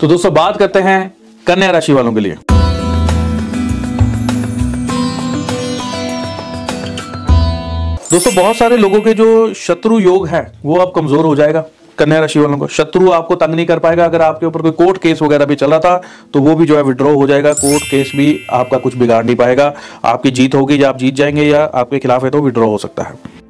तो दोस्तों, बात करते हैं कन्या राशि वालों के लिए। दोस्तों, बहुत सारे लोगों के जो शत्रु योग है, वो अब कमज़ोर हो जाएगा कन्या राशि वालों को। शत्रु आपको तंग नहीं कर पाएगा। अगर आपके ऊपर कोई कोर्ट केस वगैरह भी चला था तो वो भी जो है विड्रॉ हो जाएगा। कोर्ट केस भी आपका कुछ बिगाड़ नहीं पाएगा। आपकी जीत होगी या आप जीत जाएँगे या आपके खिलाफ है तो विड्रॉ हो सकता है।